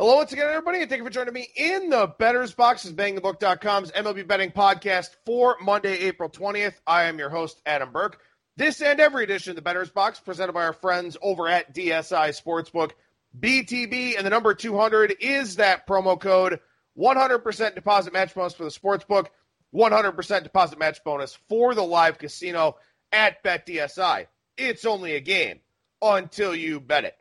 Hello once again, everybody, and thank you for joining me in the Bettor's Box. Is BangTheBook.com's MLB betting podcast for Monday, April 20th. I am your host, Adam Burke. This and every edition of the Bettor's Box presented by our friends over at DSI Sportsbook. BTB and the number 200 is that promo code. 100% deposit match bonus for the sportsbook, 100% deposit match bonus for the live casino at BetDSI. It's only a game until you bet it.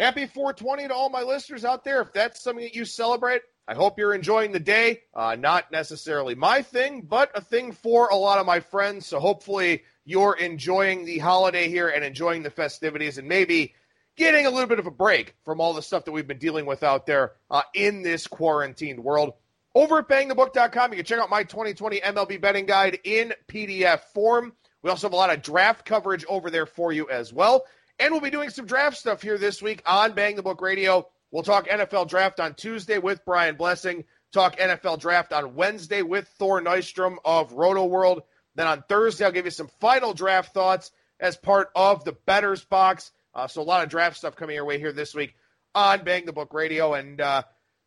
Happy 420 to all my listeners out there. If that's something that you celebrate, I hope you're enjoying the day. Uh, not necessarily my thing, but a thing for a lot of my friends. So hopefully you're enjoying the holiday here and enjoying the festivities and maybe getting a little bit of a break from all the stuff that we've been dealing with out there uh, in this quarantined world. Over at bangthebook.com, you can check out my 2020 MLB betting guide in PDF form. We also have a lot of draft coverage over there for you as well. And we'll be doing some draft stuff here this week on Bang the Book Radio. We'll talk NFL draft on Tuesday with Brian Blessing, talk NFL draft on Wednesday with Thor Nystrom of Rotoworld. Then on Thursday, I'll give you some final draft thoughts as part of the Bettor's Box. Uh, so a lot of draft stuff coming your way here this week on Bang the Book Radio. And uh,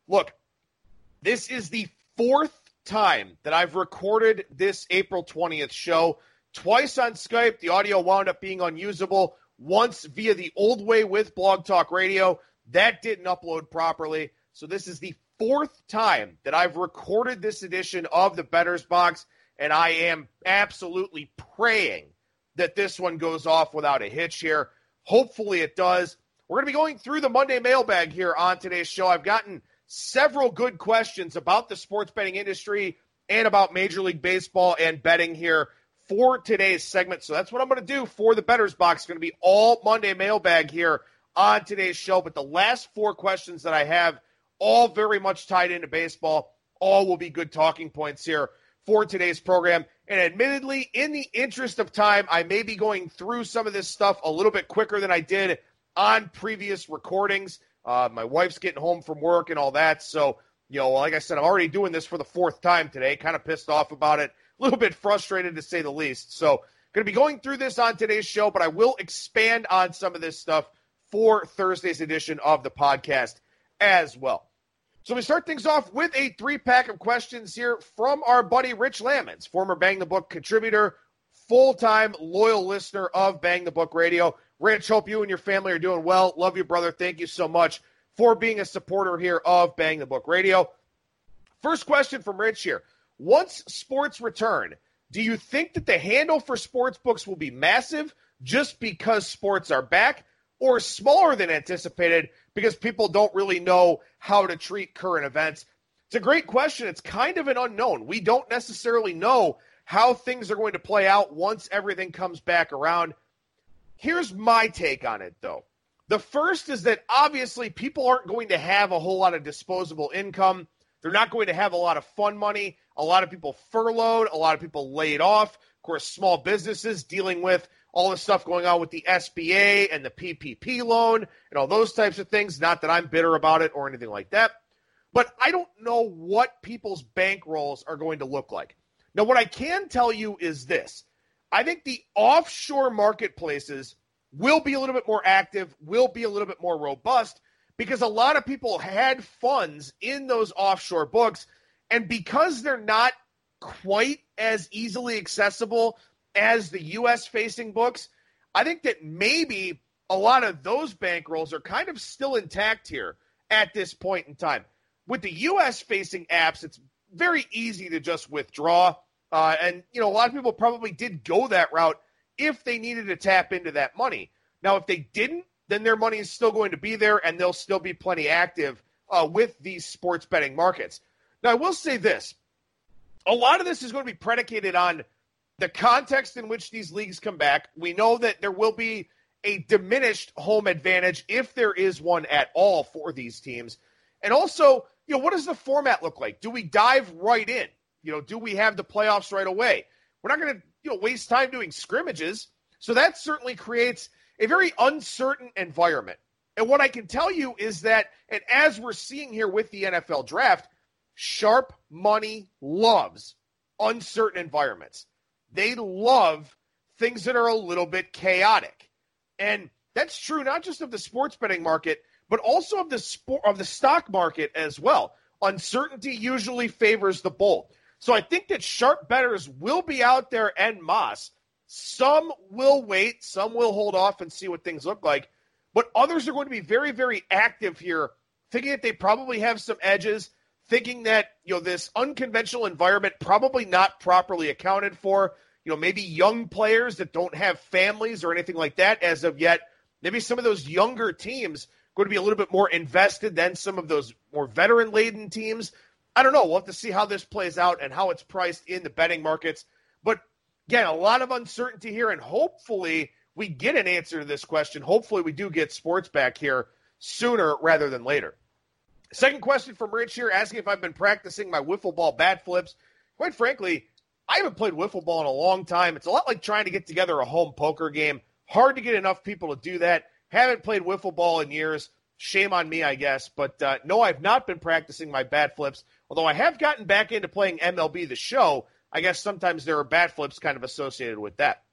look, this is the fourth time that I've recorded this April 20th show. Twice on Skype, the audio wound up being unusable once via the old way with Blog Talk Radio. That didn't upload properly. So this is the fourth time that I've recorded this edition of the Bettor's Box, and I am absolutely praying that this one goes off without a hitch here. Hopefully it does. We're going to be going through the Monday mailbag here on today's show. I've gotten several good questions about the sports betting industry and about Major League Baseball and betting here for today's segment. So that's what I'm going to do for the Bettor's Box. It's going to be all Monday mailbag here on today's show. But the last four questions that I have, all very much tied into baseball, all will be good talking points here for today's program. And admittedly, in the interest of time, I may be going through some of this stuff a little bit quicker than I did on previous recordings. Uh, my wife's getting home from work and all that. So, you know, like I said, I'm already doing this for the fourth time today. Kind of pissed off about it little bit frustrated to say the least. So, going to be going through this on today's show, but I will expand on some of this stuff for Thursday's edition of the podcast as well. So we start things off with a three pack of questions here from our buddy Rich Lamons, former Bang the Book contributor, full time loyal listener of Bang the Book Radio. Rich, hope you and your family are doing well. Love you, brother. Thank you so much for being a supporter here of Bang the Book Radio. First question from Rich here. Once sports return, do you think that the handle for sports books will be massive just because sports are back or smaller than anticipated because people don't really know how to treat current events? It's a great question. It's kind of an unknown. We don't necessarily know how things are going to play out once everything comes back around. Here's my take on it, though. The first is that obviously people aren't going to have a whole lot of disposable income. They're not going to have a lot of fun money. A lot of people furloughed, a lot of people laid off. Of course, small businesses dealing with all the stuff going on with the SBA and the PPP loan and all those types of things. Not that I'm bitter about it or anything like that, but I don't know what people's bankrolls are going to look like. Now, what I can tell you is this I think the offshore marketplaces will be a little bit more active, will be a little bit more robust because a lot of people had funds in those offshore books and because they're not quite as easily accessible as the US facing books, I think that maybe a lot of those bankrolls are kind of still intact here at this point in time. With the US facing apps, it's very easy to just withdraw. Uh, and, you know, a lot of people probably did go that route if they needed to tap into that money. Now, if they didn't, then their money is still going to be there and they'll still be plenty active uh, with these sports betting markets. Now, I will say this a lot of this is going to be predicated on the context in which these leagues come back. We know that there will be a diminished home advantage if there is one at all for these teams. And also, you know, what does the format look like? Do we dive right in? You know, do we have the playoffs right away? We're not going to, you know, waste time doing scrimmages. So that certainly creates a very uncertain environment. And what I can tell you is that, and as we're seeing here with the NFL draft, Sharp money loves uncertain environments. They love things that are a little bit chaotic. And that's true not just of the sports betting market, but also of the sport of the stock market as well. Uncertainty usually favors the bold. So I think that sharp betters will be out there and Moss. Some will wait, some will hold off and see what things look like, but others are going to be very, very active here, thinking that they probably have some edges, thinking that you know this unconventional environment probably not properly accounted for. You know, maybe young players that don't have families or anything like that as of yet. Maybe some of those younger teams going to be a little bit more invested than some of those more veteran laden teams. I don't know. We'll have to see how this plays out and how it's priced in the betting markets. But again, a lot of uncertainty here, and hopefully we get an answer to this question. Hopefully we do get sports back here sooner rather than later. Second question from Rich here asking if I've been practicing my wiffle ball bat flips. Quite frankly, I haven't played wiffle ball in a long time. It's a lot like trying to get together a home poker game. Hard to get enough people to do that. Haven't played wiffle ball in years. Shame on me, I guess. But uh, no, I've not been practicing my bat flips. Although I have gotten back into playing MLB The Show. I guess sometimes there are bat flips kind of associated with that.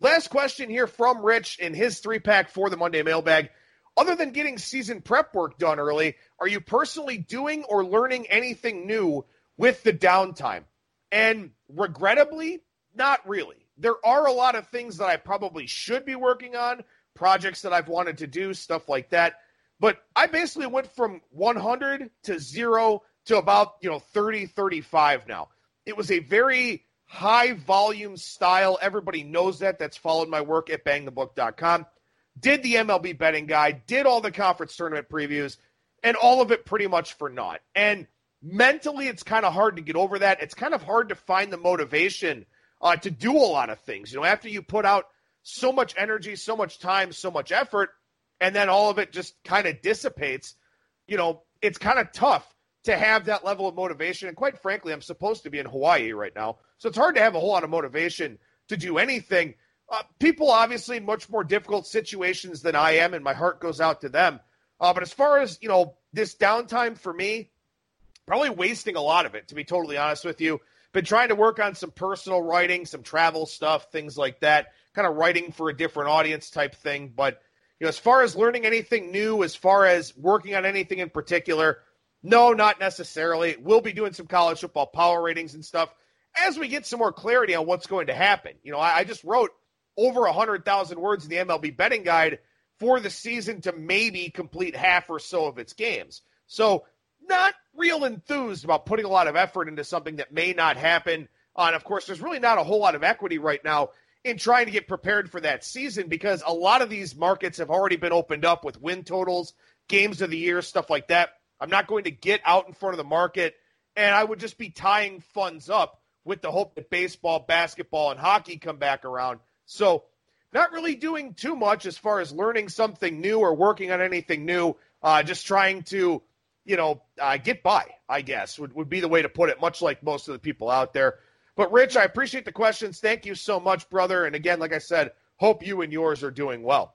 Last question here from Rich in his three pack for the Monday mailbag. Other than getting season prep work done early, are you personally doing or learning anything new with the downtime? And regrettably, not really. There are a lot of things that I probably should be working on, projects that I've wanted to do, stuff like that. But I basically went from 100 to 0 to about, you know, 30, 35 now. It was a very high volume style. Everybody knows that. That's followed my work at bangthebook.com. Did the MLB betting guide, did all the conference tournament previews, and all of it pretty much for naught. And mentally, it's kind of hard to get over that. It's kind of hard to find the motivation uh, to do a lot of things. You know, after you put out so much energy, so much time, so much effort, and then all of it just kind of dissipates, you know, it's kind of tough to have that level of motivation. And quite frankly, I'm supposed to be in Hawaii right now. So it's hard to have a whole lot of motivation to do anything. Uh, people, obviously, much more difficult situations than I am, and my heart goes out to them. Uh, but as far as, you know, this downtime for me, probably wasting a lot of it, to be totally honest with you. Been trying to work on some personal writing, some travel stuff, things like that kind of writing for a different audience type thing. But you know, as far as learning anything new, as far as working on anything in particular, no, not necessarily. We'll be doing some college football power ratings and stuff as we get some more clarity on what's going to happen. You know, I, I just wrote over a hundred thousand words in the MLB betting guide for the season to maybe complete half or so of its games. So not real enthused about putting a lot of effort into something that may not happen. Uh, and of course, there's really not a whole lot of equity right now in trying to get prepared for that season because a lot of these markets have already been opened up with win totals, games of the year, stuff like that. I'm not going to get out in front of the market, and I would just be tying funds up with the hope that baseball, basketball, and hockey come back around. So, not really doing too much as far as learning something new or working on anything new. Uh, just trying to, you know, uh, get by, I guess, would, would be the way to put it, much like most of the people out there. But Rich, I appreciate the questions. Thank you so much, brother. And again, like I said, hope you and yours are doing well.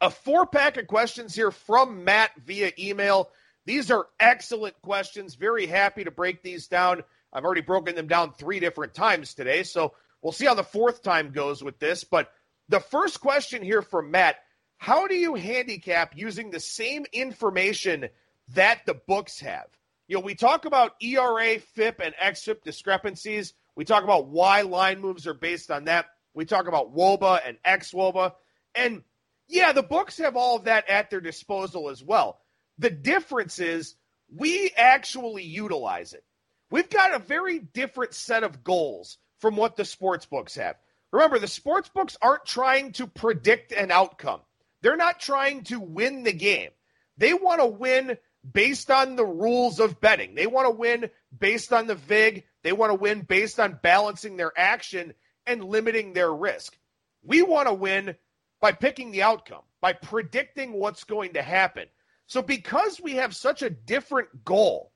A four pack of questions here from Matt via email. These are excellent questions. Very happy to break these down. I've already broken them down three different times today. So we'll see how the fourth time goes with this. But the first question here from Matt How do you handicap using the same information that the books have? You know, we talk about ERA, FIP, and XFIP discrepancies. We talk about why line moves are based on that. We talk about WOBA and XWOBA. And yeah, the books have all of that at their disposal as well. The difference is we actually utilize it. We've got a very different set of goals from what the sports books have. Remember, the sports books aren't trying to predict an outcome. They're not trying to win the game. They want to win based on the rules of betting. They want to win based on the VIG. They want to win based on balancing their action and limiting their risk. We want to win by picking the outcome, by predicting what's going to happen. So, because we have such a different goal,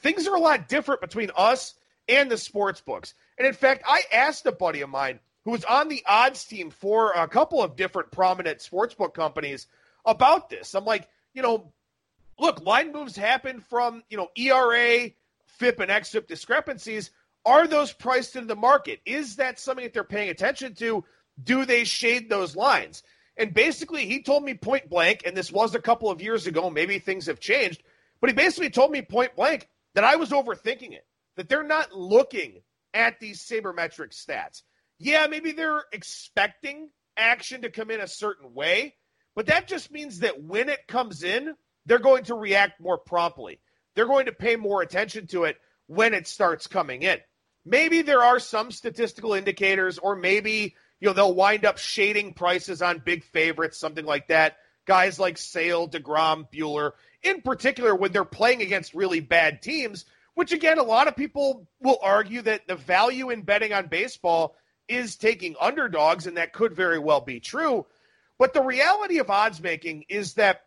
things are a lot different between us and the sports books. And in fact, I asked a buddy of mine who was on the odds team for a couple of different prominent sportsbook companies about this. I'm like, you know, look, line moves happen from, you know, ERA FIP and XFIP discrepancies, are those priced into the market? Is that something that they're paying attention to? Do they shade those lines? And basically, he told me point blank, and this was a couple of years ago. Maybe things have changed, but he basically told me point blank that I was overthinking it, that they're not looking at these sabermetric stats. Yeah, maybe they're expecting action to come in a certain way, but that just means that when it comes in, they're going to react more promptly. They're going to pay more attention to it when it starts coming in. Maybe there are some statistical indicators, or maybe you know they'll wind up shading prices on big favorites, something like that. Guys like Sale, Degrom, Buehler, in particular, when they're playing against really bad teams. Which again, a lot of people will argue that the value in betting on baseball is taking underdogs, and that could very well be true. But the reality of odds making is that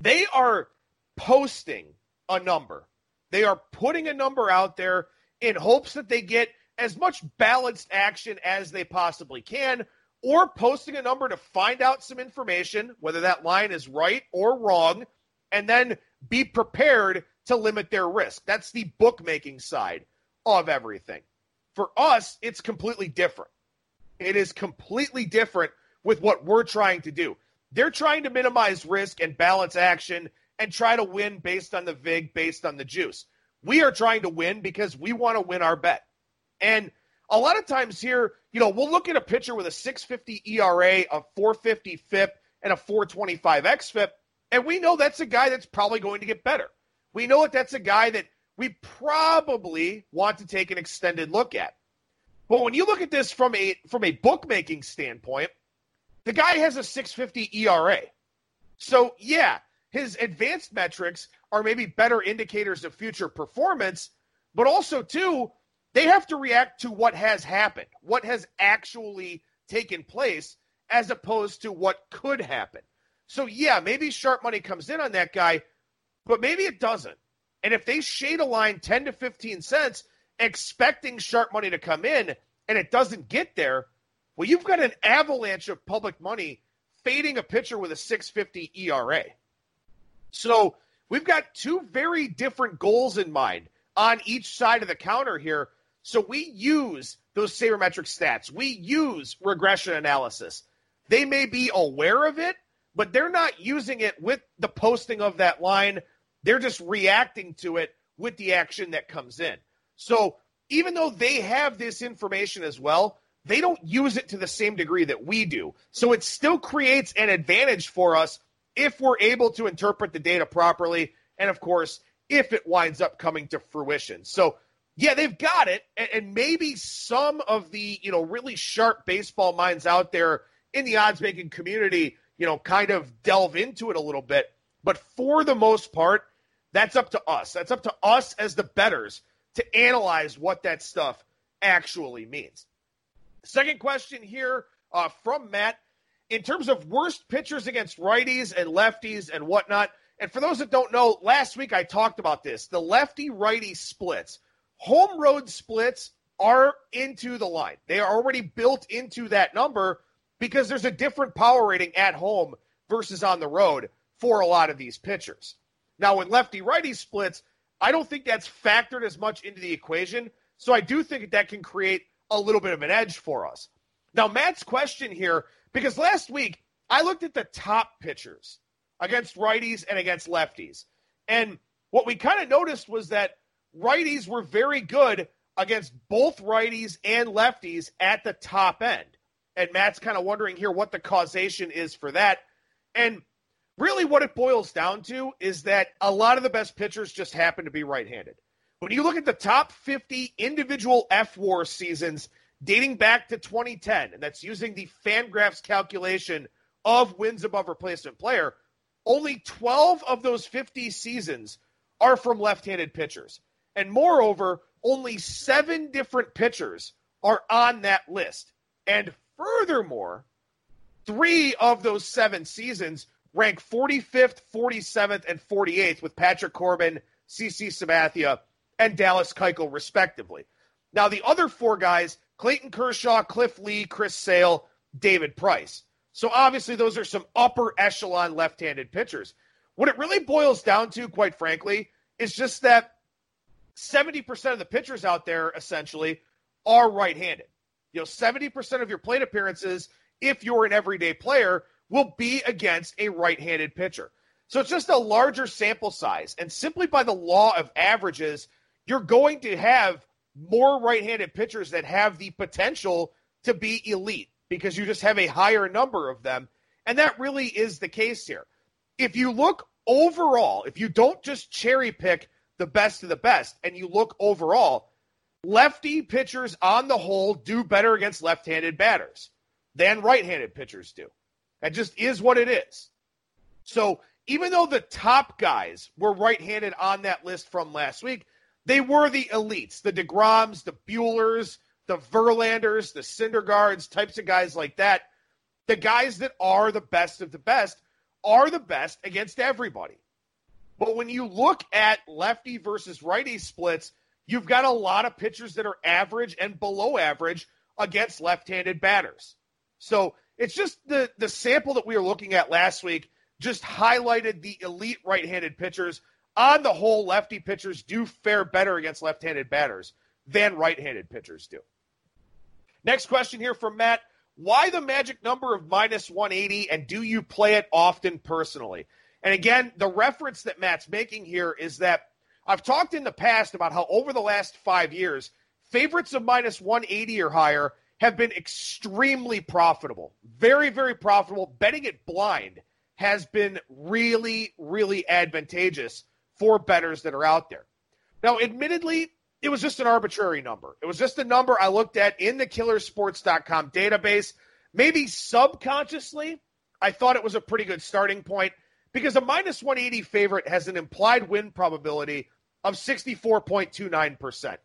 they are posting a number. They are putting a number out there in hopes that they get as much balanced action as they possibly can, or posting a number to find out some information, whether that line is right or wrong, and then be prepared to limit their risk. That's the bookmaking side of everything. For us, it's completely different. It is completely different with what we're trying to do. They're trying to minimize risk and balance action and try to win based on the VIG, based on the juice. We are trying to win because we want to win our bet. And a lot of times here, you know, we'll look at a pitcher with a 650 ERA, a 450 FIP, and a 425 XFIP, and we know that's a guy that's probably going to get better. We know that that's a guy that we probably want to take an extended look at. But when you look at this from a from a bookmaking standpoint, the guy has a 650 ERA. So, yeah, his advanced metrics are maybe better indicators of future performance, but also, too, they have to react to what has happened, what has actually taken place, as opposed to what could happen. So, yeah, maybe sharp money comes in on that guy, but maybe it doesn't. And if they shade a line 10 to 15 cents, expecting sharp money to come in, and it doesn't get there, well, you've got an avalanche of public money fading a pitcher with a 650 ERA. So we've got two very different goals in mind on each side of the counter here. So we use those sabermetric stats, we use regression analysis. They may be aware of it, but they're not using it with the posting of that line. They're just reacting to it with the action that comes in. So even though they have this information as well, they don't use it to the same degree that we do. So it still creates an advantage for us if we're able to interpret the data properly. And of course, if it winds up coming to fruition. So, yeah, they've got it. And maybe some of the, you know, really sharp baseball minds out there in the odds making community, you know, kind of delve into it a little bit. But for the most part, that's up to us. That's up to us as the betters to analyze what that stuff actually means. Second question here uh, from Matt. In terms of worst pitchers against righties and lefties and whatnot, and for those that don't know, last week I talked about this the lefty righty splits. Home road splits are into the line, they are already built into that number because there's a different power rating at home versus on the road for a lot of these pitchers. Now, when lefty righty splits, I don't think that's factored as much into the equation. So I do think that can create a little bit of an edge for us. Now, Matt's question here, because last week I looked at the top pitchers against righties and against lefties. And what we kind of noticed was that righties were very good against both righties and lefties at the top end. And Matt's kind of wondering here what the causation is for that. And really, what it boils down to is that a lot of the best pitchers just happen to be right handed. When you look at the top 50 individual fWAR seasons dating back to 2010, and that's using the Fangraphs calculation of wins above replacement player, only 12 of those 50 seasons are from left handed pitchers. And moreover, only seven different pitchers are on that list. And furthermore, three of those seven seasons rank 45th, 47th, and 48th with Patrick Corbin, CC Sabathia, and Dallas Keuchel, respectively. Now, the other four guys Clayton Kershaw, Cliff Lee, Chris Sale, David Price. So obviously, those are some upper echelon left handed pitchers. What it really boils down to, quite frankly, is just that 70% of the pitchers out there essentially are right handed. You know, 70% of your plate appearances, if you're an everyday player, will be against a right handed pitcher. So it's just a larger sample size. And simply by the law of averages, you're going to have more right handed pitchers that have the potential to be elite because you just have a higher number of them. And that really is the case here. If you look overall, if you don't just cherry pick the best of the best and you look overall, lefty pitchers on the whole do better against left handed batters than right handed pitchers do. That just is what it is. So even though the top guys were right handed on that list from last week, they were the elites, the DeGroms, the Buehlers, the Verlanders, the Syndergaards, types of guys like that. The guys that are the best of the best are the best against everybody. But when you look at lefty versus righty splits, you've got a lot of pitchers that are average and below average against left-handed batters. So it's just the the sample that we were looking at last week just highlighted the elite right-handed pitchers. On the whole, lefty pitchers do fare better against left-handed batters than right-handed pitchers do. Next question here from Matt. Why the magic number of minus 180 and do you play it often personally? And again, the reference that Matt's making here is that I've talked in the past about how over the last five years, favorites of minus 180 or higher have been extremely profitable. Very, very profitable. Betting it blind has been really, really advantageous for bettors that are out there. Now, admittedly, it was just an arbitrary number. It was just a number I looked at in the killersports.com database. Maybe subconsciously, I thought it was a pretty good starting point because a minus 180 favorite has an implied win probability of 64.29%.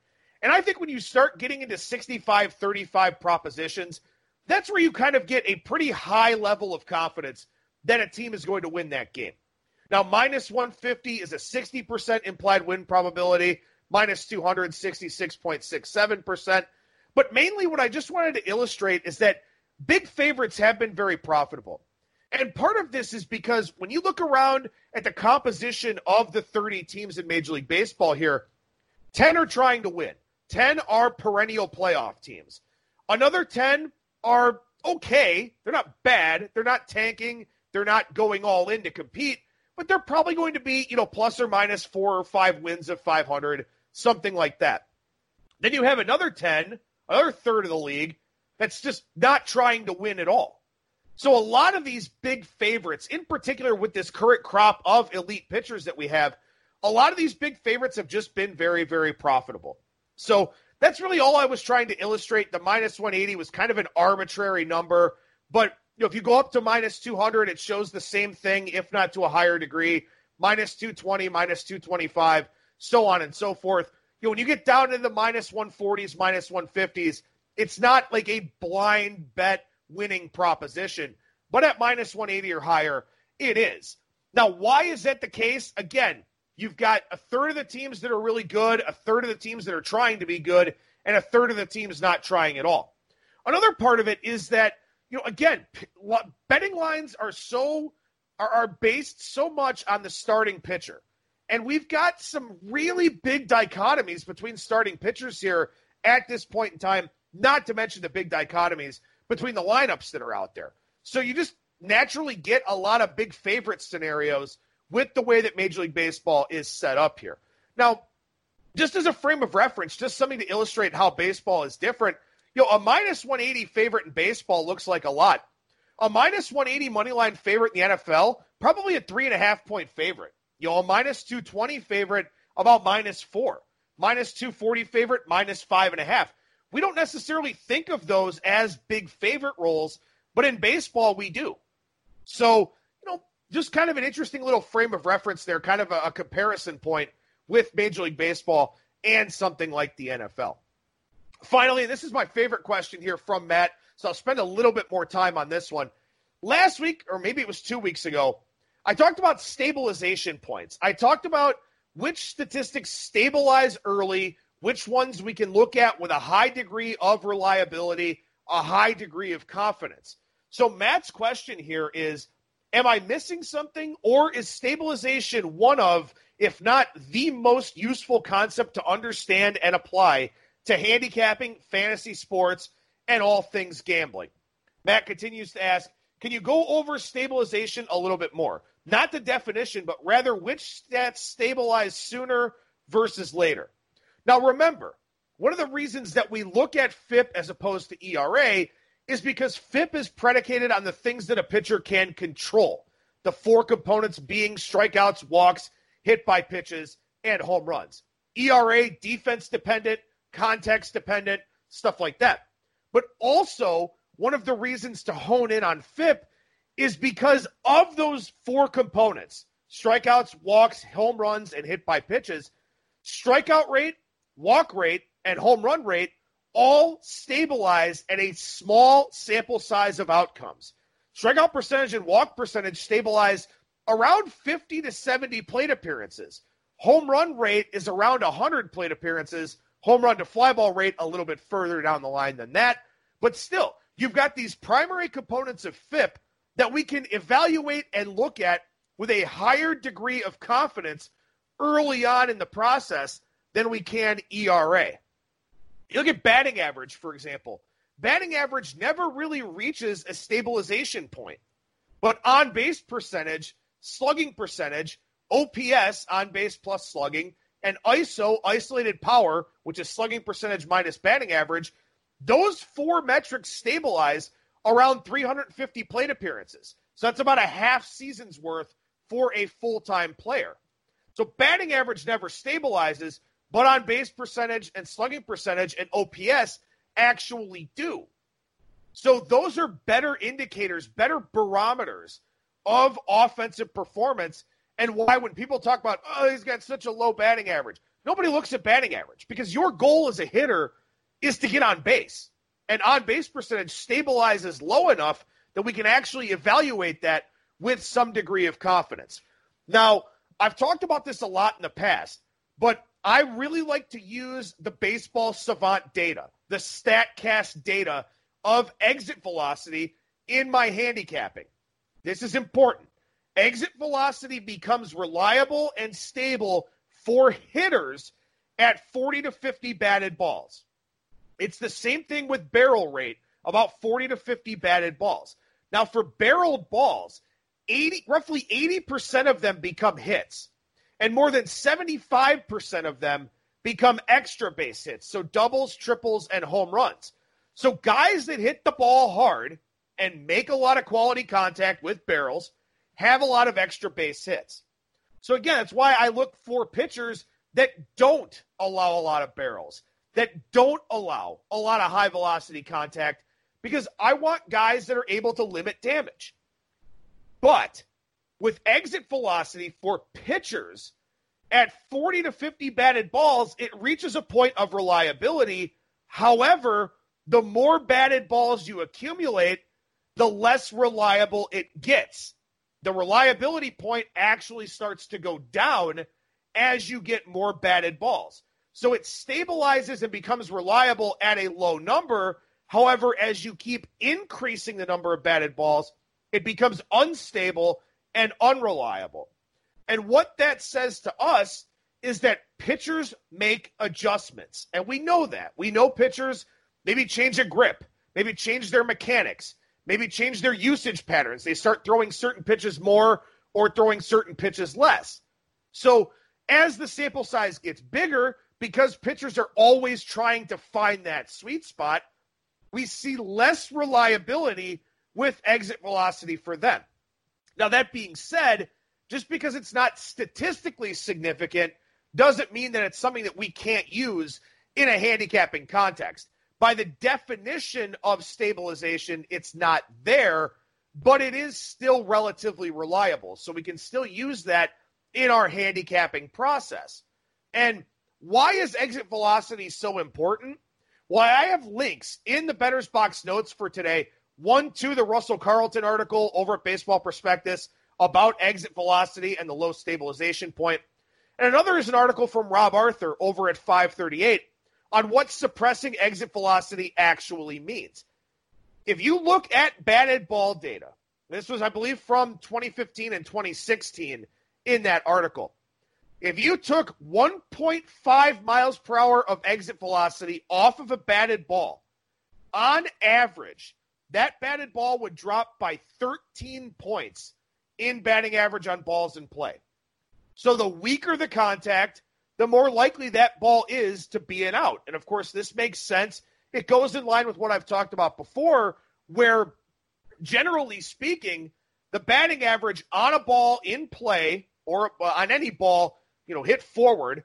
And I think when you start getting into 65 35 propositions, that's where you kind of get a pretty high level of confidence that a team is going to win that game. Now, minus 150 is a 60% implied win probability, minus 266.67%. But mainly, what I just wanted to illustrate is that big favorites have been very profitable. And part of this is because when you look around at the composition of the 30 teams in Major League Baseball here, 10 are trying to win. 10 are perennial playoff teams. Another 10 are okay. They're not bad. They're not tanking. They're not going all in to compete, but they're probably going to be, you know, plus or minus four or five wins of 500, something like that. Then you have another 10, another third of the league that's just not trying to win at all. So a lot of these big favorites, in particular with this current crop of elite pitchers that we have, a lot of these big favorites have just been very, very profitable. So that's really all I was trying to illustrate. The minus 180 was kind of an arbitrary number, but you know, if you go up to minus 200, it shows the same thing, if not to a higher degree. Minus 220, minus 225, so on and so forth. You know, when you get down to the minus 140s, minus 150s, it's not like a blind bet winning proposition. But at minus 180 or higher, it is. Now, why is that the case? Again, you've got a third of the teams that are really good, a third of the teams that are trying to be good, and a third of the teams not trying at all. Another part of it is that, you know, again, betting lines are so are, are based so much on the starting pitcher. And we've got some really big dichotomies between starting pitchers here at this point in time, not to mention the big dichotomies between the lineups that are out there. So you just naturally get a lot of big favorite scenarios with the way that Major League Baseball is set up here. Now, just as a frame of reference, just something to illustrate how baseball is different, you know, a minus 180 favorite in baseball looks like a lot. A minus 180 money line favorite in the NFL, probably a three and a half point favorite. You know, a minus 220 favorite, about minus four. Minus 240 favorite, minus five and a half we don't necessarily think of those as big favorite roles, but in baseball we do. So, just kind of an interesting little frame of reference there, kind of a, a comparison point with Major League Baseball and something like the NFL. Finally, this is my favorite question here from Matt, so I'll spend a little bit more time on this one. Last week, or maybe it was two weeks ago, I talked about stabilization points. I talked about which statistics stabilize early, which ones we can look at with a high degree of reliability, a high degree of confidence. So, Matt's question here is Am I missing something, or is stabilization one of, if not the most useful concept to understand and apply to handicapping, fantasy sports, and all things gambling? Matt continues to ask Can you go over stabilization a little bit more? Not the definition, but rather which stats stabilize sooner versus later. Now, remember, one of the reasons that we look at FIP as opposed to ERA is because FIP is predicated on the things that a pitcher can control. The four components being strikeouts, walks, hit by pitches, and home runs. ERA, defense dependent, context dependent, stuff like that. But also, one of the reasons to hone in on FIP is because of those four components strikeouts, walks, home runs, and hit by pitches. Strikeout rate, walk rate, and home run rate all stabilize at a small sample size of outcomes. Strikeout percentage and walk percentage stabilize around 50 to 70 plate appearances. Home run rate is around 100 plate appearances. Home run to fly ball rate a little bit further down the line than that. But still, you've got these primary components of FIP that we can evaluate and look at with a higher degree of confidence early on in the process than we can ERA. You look at batting average, for example. Batting average never really reaches a stabilization point, but on base percentage, slugging percentage, OPS, on base plus slugging, and ISO, isolated power, which is slugging percentage minus batting average, those four metrics stabilize around 350 plate appearances. So that's about a half season's worth for a full time player. So batting average never stabilizes, but on base percentage and slugging percentage and OPS actually do. So those are better indicators, better barometers of offensive performance and why when people talk about, oh, he's got such a low batting average, nobody looks at batting average because your goal as a hitter is to get on base. And on base percentage stabilizes low enough that we can actually evaluate that with some degree of confidence. Now, I've talked about this a lot in the past, but I really like to use the baseball savant data, the StatCast data of exit velocity in my handicapping. This is important. Exit velocity becomes reliable and stable for hitters at 40 to 50 batted balls. It's the same thing with barrel rate, about 40 to 50 batted balls. Now, for barreled balls, 80, roughly 80% of them become hits, and more than 75% of them become extra base hits. So doubles, triples, and home runs. So guys that hit the ball hard and make a lot of quality contact with barrels have a lot of extra base hits. So again, that's why I look for pitchers that don't allow a lot of barrels that don't allow a lot of high velocity contact because I want guys that are able to limit damage. But with exit velocity for pitchers at 40 to 50 batted balls, it reaches a point of reliability. However, the more batted balls you accumulate, the less reliable it gets. The reliability point actually starts to go down as you get more batted balls. So it stabilizes and becomes reliable at a low number. However, as you keep increasing the number of batted balls, it becomes unstable and unreliable. And what that says to us is that pitchers make adjustments. And we know that. We know pitchers maybe change a grip, maybe change their mechanics, maybe change their usage patterns. They start throwing certain pitches more or throwing certain pitches less. So as the sample size gets bigger, because pitchers are always trying to find that sweet spot, we see less reliability with exit velocity for them. Now, that being said, just because it's not statistically significant doesn't mean that it's something that we can't use in a handicapping context. By the definition of stabilization, it's not there, but it is still relatively reliable. So we can still use that in our handicapping process. And why is exit velocity so important? Why I have links in the Bettor's Box notes for today. One to the Russell Carleton article over at Baseball Prospectus about exit velocity and the low stabilization point. And another is an article from Rob Arthur over at 538 on what suppressing exit velocity actually means. If you look at batted ball data, this was, I believe, from 2015 and 2016 in that article. If you took 1.5 miles per hour of exit velocity off of a batted ball, on average, that batted ball would drop by 13 points in batting average on balls in play. So the weaker the contact, the more likely that ball is to be an out. And of course, this makes sense. It goes in line with what I've talked about before, where generally speaking, the batting average on a ball in play or uh, on any ball, you know, hit forward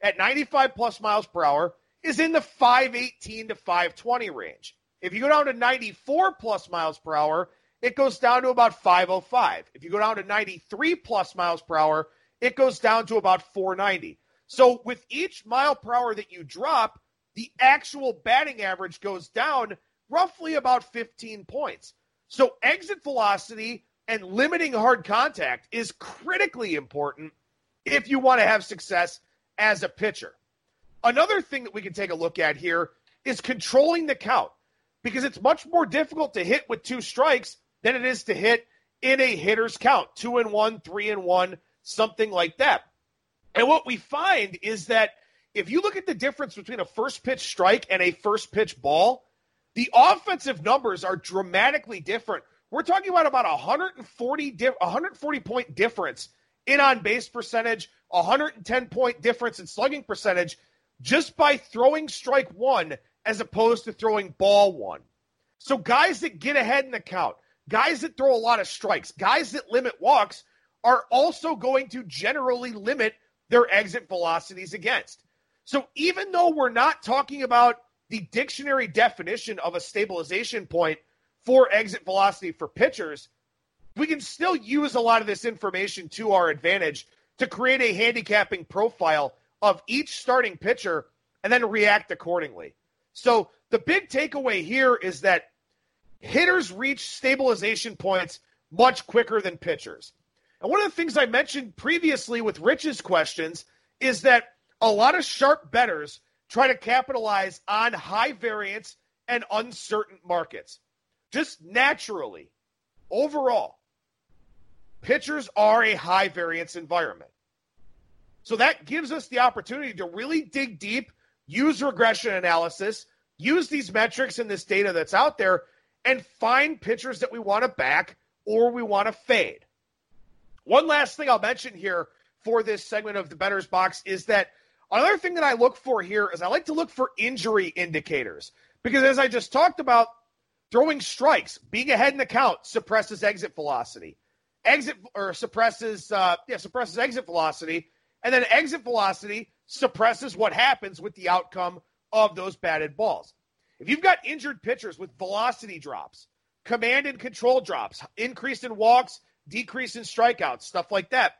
at 95 plus miles per hour is in the 518 to 520 range. If you go down to 94 plus miles per hour, it goes down to about 505. If you go down to 93 plus miles per hour, it goes down to about 490. So with each mile per hour that you drop, the actual batting average goes down roughly about 15 points. So exit velocity and limiting hard contact is critically important if you want to have success as a pitcher. Another thing that we can take a look at here is controlling the count because it's much more difficult to hit with two strikes than it is to hit in a hitter's count two and one, three and one, something like that. And what we find is that if you look at the difference between a first pitch strike and a first pitch ball, the offensive numbers are dramatically different. We're talking about about 140 140 point difference in on base percentage, 110 point difference in slugging percentage just by throwing strike 1 as opposed to throwing ball 1. So guys that get ahead in the count, guys that throw a lot of strikes, guys that limit walks are also going to generally limit their exit velocities against. So even though we're not talking about the dictionary definition of a stabilization point for exit velocity for pitchers, we can still use a lot of this information to our advantage to create a handicapping profile of each starting pitcher and then react accordingly. So the big takeaway here is that hitters reach stabilization points much quicker than pitchers. And one of the things I mentioned previously with Rich's questions is that a lot of sharp betters try to capitalize on high variance and uncertain markets. Just naturally, overall, pitchers are a high variance environment. So that gives us the opportunity to really dig deep, use regression analysis, use these metrics and this data that's out there, and find pitchers that we want to back or we want to fade. One last thing I'll mention here for this segment of the Bettor's Box is that another thing that I look for here is I like to look for injury indicators because as I just talked about, throwing strikes, being ahead in the count suppresses exit velocity. Exit or suppresses uh, yeah suppresses exit velocity, and then exit velocity suppresses what happens with the outcome of those batted balls. If you've got injured pitchers with velocity drops, command and control drops, increase in walks, decrease in strikeouts, stuff like that,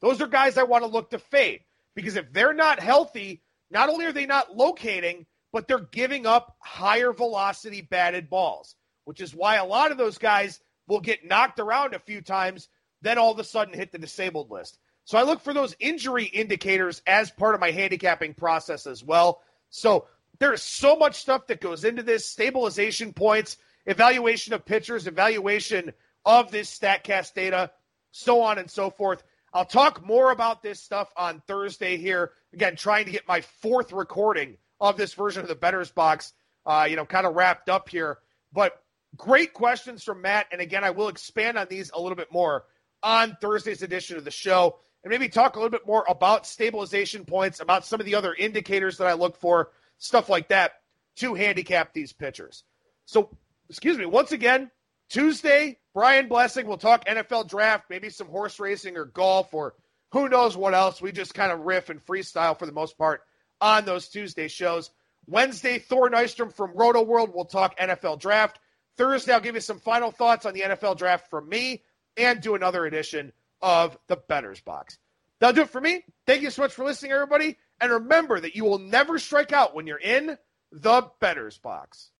those are guys I want to look to fade because if they're not healthy, not only are they not locating, but they're giving up higher velocity batted balls, which is why a lot of those guys will get knocked around a few times, then all of a sudden hit the disabled list. So I look for those injury indicators as part of my handicapping process as well. So there's so much stuff that goes into this stabilization points, evaluation of pitchers, evaluation of this StatCast data, so on and so forth. I'll talk more about this stuff on Thursday here. Again, trying to get my fourth recording of this version of the Bettor's Box, uh, you know, kind of wrapped up here. But great questions from Matt. And again, I will expand on these a little bit more on Thursday's edition of the show and maybe talk a little bit more about stabilization points, about some of the other indicators that I look for, stuff like that, to handicap these pitchers. So, excuse me, once again, Tuesday, Brian Blessing will talk NFL draft, maybe some horse racing or golf or who knows what else. We just kind of riff and freestyle for the most part on those Tuesday shows. Wednesday, Thor Nystrom from Roto Rotoworld will talk NFL draft. Thursday, I'll give you some final thoughts on the NFL draft from me and do another edition of the Bettor's Box. That'll do it for me. Thank you so much for listening, everybody. And remember that you will never strike out when you're in the Betters Box.